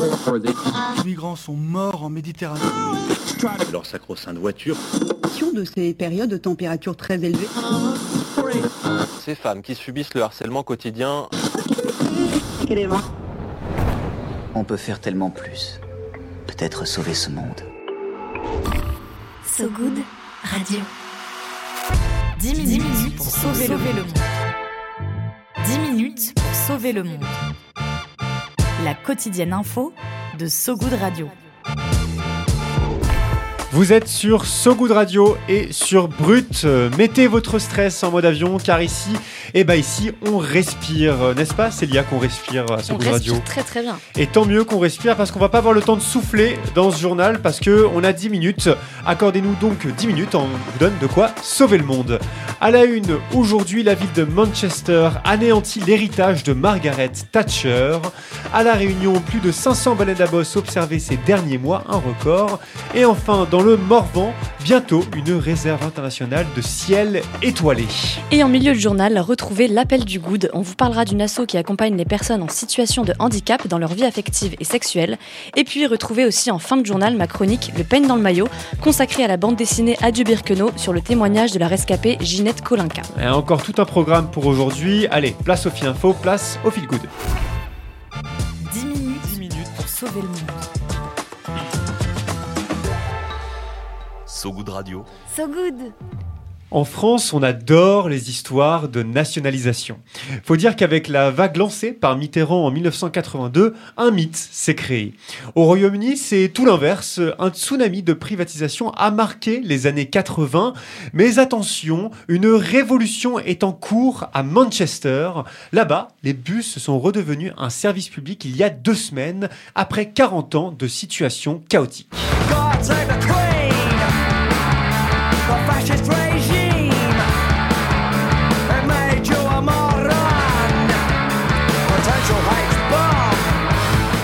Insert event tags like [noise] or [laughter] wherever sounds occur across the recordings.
Les migrants sont morts en Méditerranée. Leur sacro-sainte voiture. de ces périodes de température très élevées. Ces femmes qui subissent le harcèlement quotidien. On peut faire tellement plus. Peut-être sauver ce monde. So Good Radio. 10 minutes, pour sauver, le monde. 10 minutes pour sauver le monde. La quotidienne info de So Good Radio. Vous êtes sur So Good Radio et sur Brut. Mettez votre stress en mode avion car ici, eh ben ici, on respire, n'est-ce pas Célia qu'on respire à So On Good Radio respire très très bien. Et tant mieux qu'on respire parce qu'on va pas avoir le temps de souffler dans ce journal parce que on a 10 minutes. Accordez-nous donc 10 minutes, on vous donne de quoi sauver le monde. À la une, aujourd'hui, la ville de Manchester anéantit l'héritage de Margaret Thatcher. À la Réunion, plus de 500 baleines à bosse observées ces derniers mois, un record. Et enfin, dans le Morvan, bientôt une réserve internationale de ciel étoilé. Et en milieu de journal, retrouvez l'appel du good. On vous parlera d'une asso qui accompagne les personnes en situation de handicap dans leur vie affective et sexuelle. Et puis retrouvez aussi en fin de journal ma chronique Le peigne dans le maillot, consacrée à la bande dessinée Adieu Birkenau sur le témoignage de la rescapée Ginette Kolinka. Et encore tout un programme pour aujourd'hui. Allez, place au fil info, place au fil good. 10 minutes, 10 minutes pour sauver le monde. So Good Radio. So Good En France, on adore les histoires de nationalisation. Faut dire qu'avec la vague lancée par Mitterrand en 1982, un mythe s'est créé. Au Royaume-Uni, c'est tout l'inverse. Un tsunami de privatisation a marqué les années 80. Mais attention, une révolution est en cours à Manchester. Là-bas, les bus sont redevenus un service public il y a deux semaines, après 40 ans de situation chaotique. God save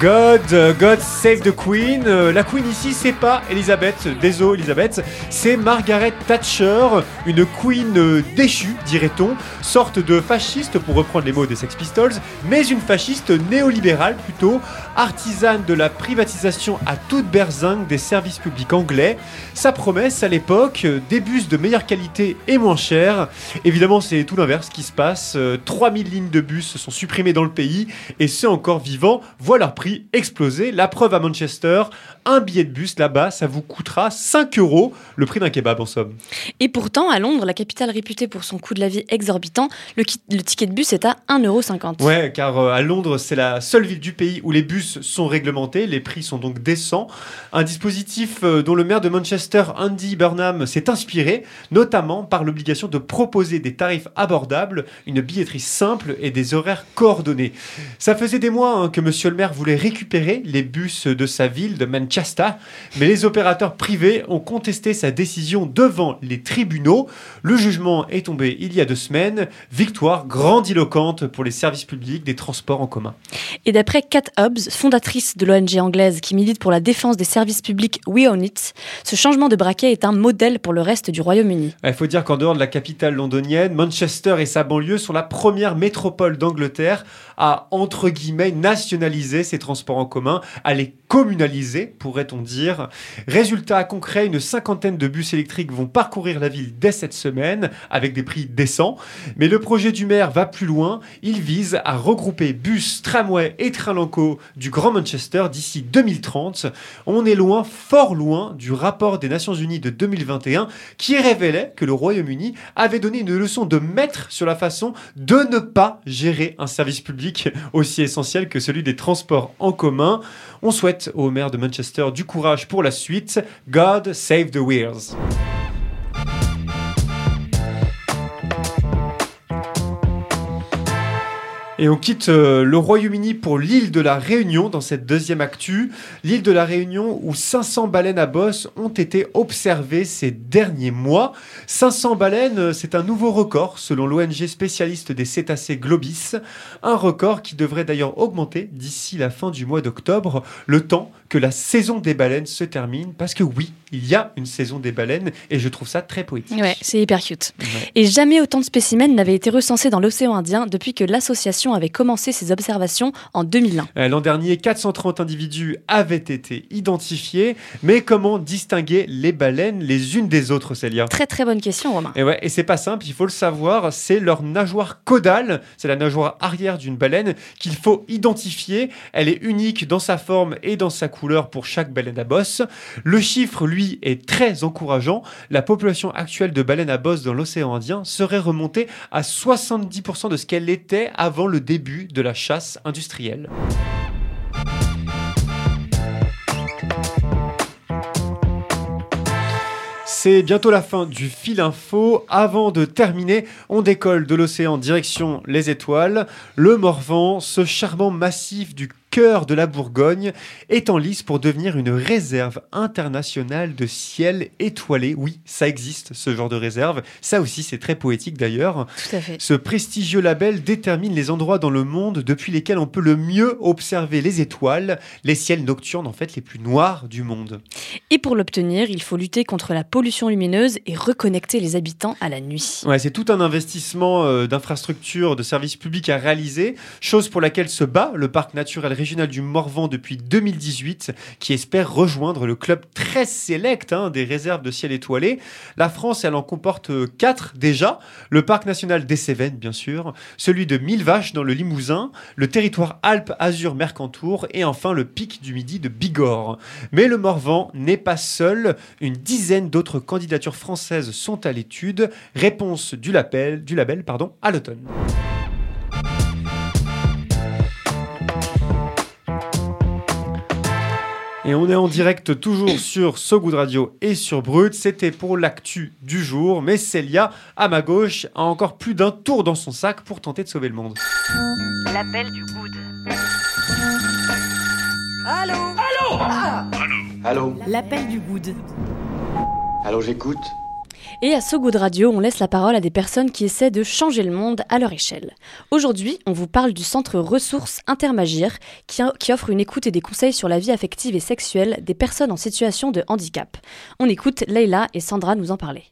God, euh, God save the Queen. Euh, La Queen ici, c'est pas Elisabeth, désolé Elisabeth, c'est Margaret Thatcher, une Queen euh, déchue, dirait-on, sorte de fasciste pour reprendre les mots des Sex Pistols, mais une fasciste néolibérale plutôt, artisane de la privatisation à toute berzingue des services publics anglais. Sa promesse à l'époque, des bus de meilleure qualité et moins chers. Évidemment, c'est tout l'inverse qui se passe. Euh, 3000 lignes de bus sont supprimées dans le pays et ceux encore vivants voient leur prix exploser. La preuve à Manchester, un billet de bus là-bas, ça vous coûtera 5 euros, le prix d'un kebab en somme. Et pourtant, à Londres, la capitale réputée pour son coût de la vie exorbitant, le, ticket de bus est à 1,50€. Ouais, car euh, à Londres, c'est la seule ville du pays où les bus sont réglementés, les prix sont donc décents. Un dispositif euh, dont le maire de Manchester, Andy Burnham, s'est inspiré, notamment par l'obligation de proposer des tarifs abordables, une billetterie simple et des horaires coordonnés. Ça faisait des mois hein, que monsieur le maire voulait récupérer les bus de sa ville, de Manchester, mais les opérateurs privés ont contesté sa décision devant les tribunaux. Le jugement est tombé il y a deux semaines. Victoire grandiloquente pour les services publics des transports en commun. Et d'après Kat Hobbs, fondatrice de l'ONG anglaise qui milite pour la défense des services publics We Own It, ce changement de braquet est un modèle pour le reste du Royaume-Uni. Il faut dire qu'en dehors de la capitale londonienne, Manchester et sa banlieue sont la première métropole d'Angleterre à, entre guillemets, nationaliser ses transports en commun, à les communaliser, pourrait-on dire. Résultat concret, une cinquantaine de bus électriques vont parcourir la ville dès cette semaine, avec des prix décents. Mais le projet du maire va plus loin. Il vise à regrouper bus, tramway et trains locaux du Grand Manchester d'ici 2030. On est loin, fort loin, du rapport des Nations Unies de 2021 qui révélait que le Royaume-Uni avait donné une leçon de maître sur la façon de ne pas gérer un service public aussi essentiel que celui des transports en commun. On souhaite au maire de Manchester du courage pour la suite. God save the wheels. Et on quitte euh, le Royaume-Uni pour l'île de la Réunion dans cette deuxième actu. L'île de la Réunion où 500 baleines à bosse ont été observées ces derniers mois. 500 baleines, euh, c'est un nouveau record selon l'ONG spécialiste des cétacés Globis. Un record qui devrait d'ailleurs augmenter d'ici la fin du mois d'octobre, le temps que la saison des baleines se termine. Parce que oui, il y a une saison des baleines et je trouve ça très poétique. Ouais, c'est hyper cute. Ouais. Et jamais autant de spécimens n'avaient été recensés dans l'océan Indien depuis que l'association avait commencé ses observations en 2001. Euh, L'an dernier, 430 individus avaient été identifiés, mais comment distinguer les baleines les unes des autres, Célia? Très très bonne question, Romain. Et ouais, et c'est pas simple, il faut le savoir, c'est leur nageoire caudale, c'est la nageoire arrière d'une baleine qu'il faut identifier. Elle est unique dans sa forme et dans sa couleur pour chaque baleine à bosse. Le chiffre, lui, est très encourageant. La population actuelle de baleines à bosse dans l'océan Indien serait remontée à 70% de ce qu'elle était avant le début de la chasse industrielle. C'est bientôt la fin du fil info. Avant de terminer, on décolle de l'océan direction les étoiles. Le Morvan, ce charmant massif du cœur de la Bourgogne, est en lice pour devenir une réserve internationale de ciel étoilé. Oui, ça existe, ce genre de réserve. Ça aussi, c'est très poétique d'ailleurs. Tout à fait. Ce prestigieux label détermine les endroits dans le monde depuis lesquels on peut le mieux observer les étoiles, les ciels nocturnes en fait les plus noirs du monde. Et pour l'obtenir, il faut lutter contre la pollution lumineuse et reconnecter les habitants à la nuit. Ouais, c'est tout un investissement euh, d'infrastructures, de services publics à réaliser, chose pour laquelle se bat le parc naturel du Morvan depuis 2018, qui espère rejoindre le club très sélect hein, des réserves de ciel étoilé. La France, elle en comporte euh, quatre déjà. Le parc national des Cévennes, bien sûr, celui de Mille Vaches dans le Limousin, le territoire Alpes-Azur-Mercantour et enfin le pic du Midi de Bigorre. Mais le Morvan n'est pas seul. Une dizaine d'autres candidatures françaises sont à l'étude. Réponse du label, du label pardon, à l'automne. Et on est en direct toujours sur So Good Radio et sur Brut. C'était pour l'actu du jour. Mais Célia, à ma gauche, a encore plus d'un tour dans son sac pour tenter de sauver le monde. L'appel du good. Allô? L'appel du good. Allô, j'écoute Et à So Good Radio, on laisse la parole à des personnes qui essaient de changer le monde à leur échelle. Aujourd'hui, on vous parle du centre Ressources Intermagir, qui, qui offre une écoute et des conseils sur la vie affective et sexuelle des personnes en situation de handicap. On écoute Leïla et Sandra nous en parler.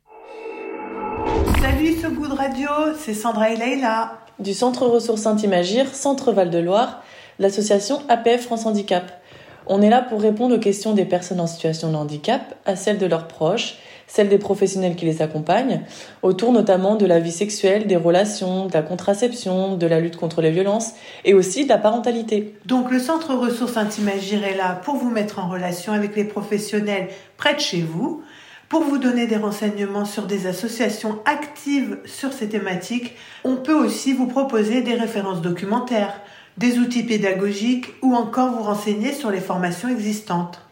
Salut So Good Radio, c'est Sandra et Leïla. du Centre Ressources Intimagir, Centre Val-de-Loire, l'association APF France Handicap. On est là pour répondre aux questions des personnes en situation de handicap, à celles de leurs proches, celles des professionnels qui les accompagnent, autour notamment de la vie sexuelle, des relations, de la contraception, de la lutte contre les violences et aussi de la parentalité. Donc le Centre Ressources Intimagir est là pour vous mettre en relation avec les professionnels près de chez vous, pour vous donner des renseignements sur des associations actives sur ces thématiques. On peut aussi vous proposer des références documentaires, des outils pédagogiques ou encore vous renseigner sur les formations existantes.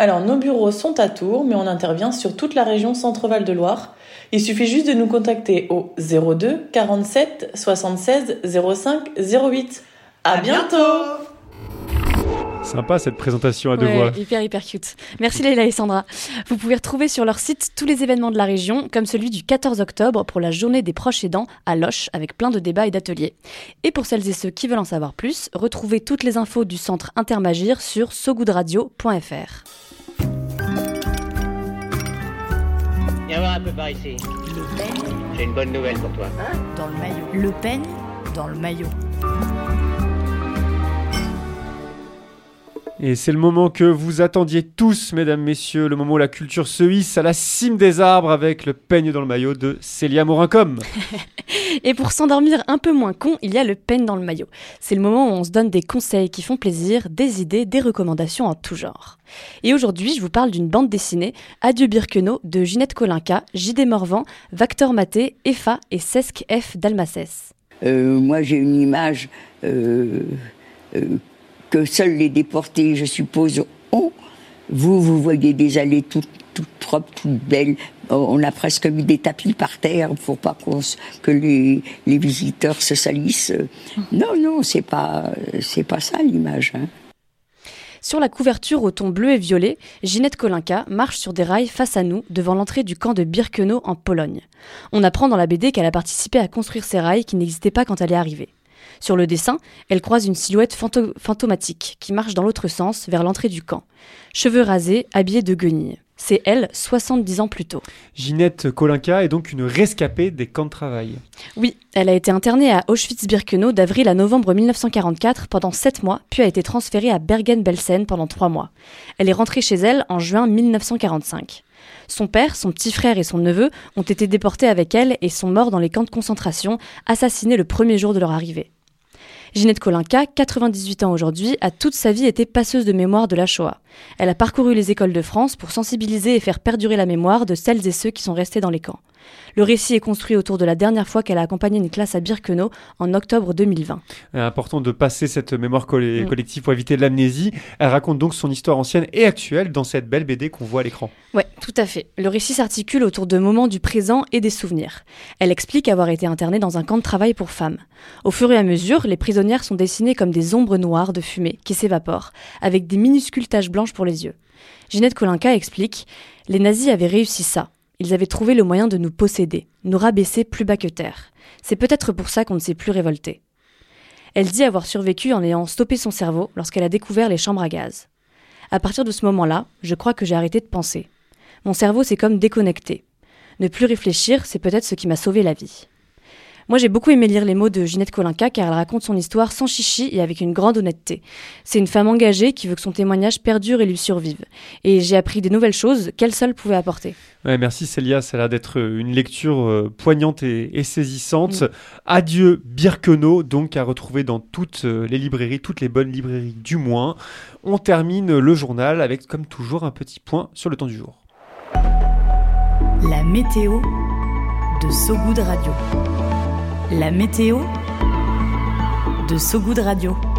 Alors nos bureaux sont à Tours, mais on intervient sur toute la région Centre-Val de Loire. Il suffit juste de nous contacter au 02 47 76 05 08. À, bientôt Sympa cette présentation à deux Ouais, voix. hyper hyper cute. Merci Leïla et Sandra. Vous pouvez retrouver sur leur site tous les événements de la région, comme celui du 14 octobre pour la journée des proches aidants à Loche, avec plein de débats et d'ateliers. Et pour celles et ceux qui veulent en savoir plus, retrouvez toutes les infos du centre Intermagir sur sogoodradio.fr. Viens voir un peu par ici. Le Pen J'ai une bonne nouvelle pour toi. dans le maillot. Le Pen dans le maillot. Et c'est le moment que vous attendiez tous, mesdames, messieurs, le moment où la culture se hisse à la cime des arbres avec le peigne dans le maillot de Célia Morincom. [laughs] Et pour s'endormir un peu moins con, il y a le Pen dans le maillot. C'est le moment où on se donne des conseils qui font plaisir, des idées, des recommandations en tout genre. Et aujourd'hui, je vous parle d'une bande dessinée, Adieu Birkenau, de Ginette Kolinka, JD Morvan, Vactor Maté, EFA et Sesc F d'Almacès. Euh, moi, j'ai une image euh, euh, que seuls les déportés, je suppose, ont. Vous, vous voyez des allées toutes, toutes propres, toutes belles. On a presque mis des tapis par terre pour pas se- que les, les visiteurs se salissent. Non, non, c'est pas, c'est pas ça l'image. hein. Sur la couverture au ton bleu et violet, Ginette Kolinka marche sur des rails face à nous devant l'entrée du camp de Birkenau en Pologne. On apprend dans la BD qu'elle a participé à construire ces rails qui n'existaient pas quand elle est arrivée. Sur le dessin, elle croise une silhouette fanto- fantomatique qui marche dans l'autre sens vers l'entrée du camp. Cheveux rasés, habillée de guenilles. C'est elle, 70 ans plus tôt. Ginette Kolinka est donc une rescapée des camps de travail. Oui, elle a été internée à Auschwitz-Birkenau d'avril à novembre 1944 pendant 7 mois, puis a été transférée à Bergen-Belsen pendant 3 mois. Elle est rentrée chez elle en juin 1945. Son père, son petit frère et son neveu ont été déportés avec elle et sont morts dans les camps de concentration, assassinés le premier jour de leur arrivée. Ginette Kolinka, 98 ans aujourd'hui, a toute sa vie été passeuse de mémoire de la Shoah. Elle a parcouru les écoles de France pour sensibiliser et faire perdurer la mémoire de celles et ceux qui sont restés dans les camps. Le récit est construit autour de la dernière fois qu'elle a accompagné une classe à Birkenau en octobre 2020. Euh, Important de passer cette mémoire coll- Mm. collective pour éviter l'amnésie. Elle raconte donc son histoire ancienne et actuelle dans cette belle BD qu'on voit à l'écran. Ouais, tout à fait. Le récit s'articule autour de moments du présent et des souvenirs. Elle explique avoir été internée dans un camp de travail pour femmes. Au fur et à mesure, les prisonnières sont dessinées comme des ombres noires de fumée qui s'évaporent, avec des minuscules taches blanches pour les yeux. Ginette Kolinka explique Les nazis avaient réussi ça. Ils avaient trouvé le moyen de nous posséder, nous rabaisser plus bas que terre. C'est peut-être pour ça qu'on ne s'est plus révolté. Elle dit avoir survécu en ayant stoppé son cerveau lorsqu'elle a découvert les chambres à gaz. À partir de ce moment-là, je crois que j'ai arrêté de penser. Mon cerveau s'est comme déconnecté. Ne plus réfléchir, c'est peut-être ce qui m'a sauvé la vie. Moi, j'ai beaucoup aimé lire les mots de Ginette Kolinka car elle raconte son histoire sans chichi et avec une grande honnêteté. C'est une femme engagée qui veut que son témoignage perdure et lui survive. Et j'ai appris des nouvelles choses qu'elle seule pouvait apporter. Ouais, merci Célia, ça a l'air d'être une lecture euh, poignante et, et saisissante. Mm. Adieu Birkenau, donc à retrouver dans toutes euh, les librairies, toutes les bonnes librairies du moins. On termine le journal avec comme toujours un petit point sur le temps du jour. La météo de So Good Radio. La météo de So Good Radio.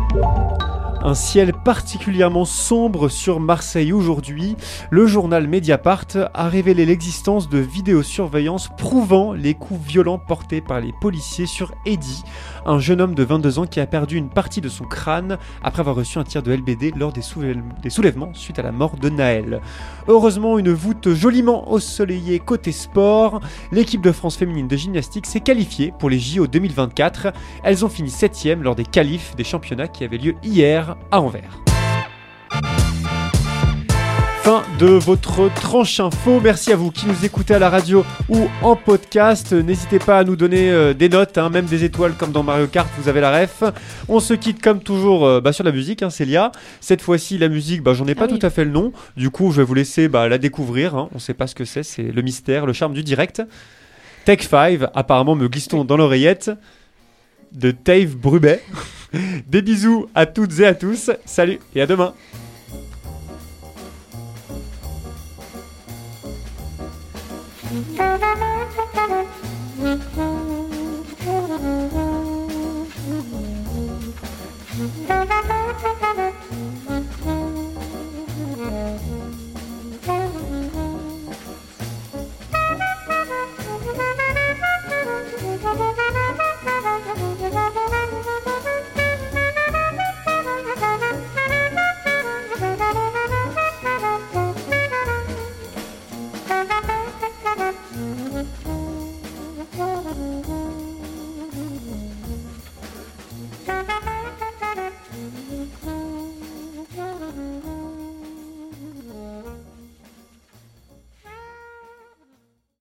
Un ciel particulièrement sombre sur Marseille aujourd'hui. Le journal Mediapart a révélé l'existence de vidéosurveillance prouvant les coups violents portés par les policiers sur Eddy, un jeune homme de 22 ans qui a perdu une partie de son crâne après avoir reçu un tir de LBD lors des, soulève- des soulèvements suite à la mort de Naël. Heureusement, une voûte joliment ensoleillée côté sport. L'équipe de France féminine de gymnastique s'est qualifiée pour les JO 2024. Elles ont fini 7 lors des qualifs des championnats qui avaient lieu hier à Anvers. Fin de votre tranche info. Merci à vous qui nous écoutez à la radio ou en podcast. N'hésitez pas à nous donner euh, des notes, hein, même des étoiles comme dans Mario Kart, vous avez la ref. On se quitte comme toujours euh, bah, sur la musique, hein, Célia. Cette fois-ci, la musique, bah, j'en ai pas oui. tout à fait le nom. Du coup, je vais vous laisser bah, la découvrir. hein. On sait pas ce que c'est, c'est le mystère, le charme du direct. Tech 5, apparemment me glisse-t-on dans l'oreillette de Dave Brubet. [laughs] Des bisous à toutes et à tous. Salut et à demain.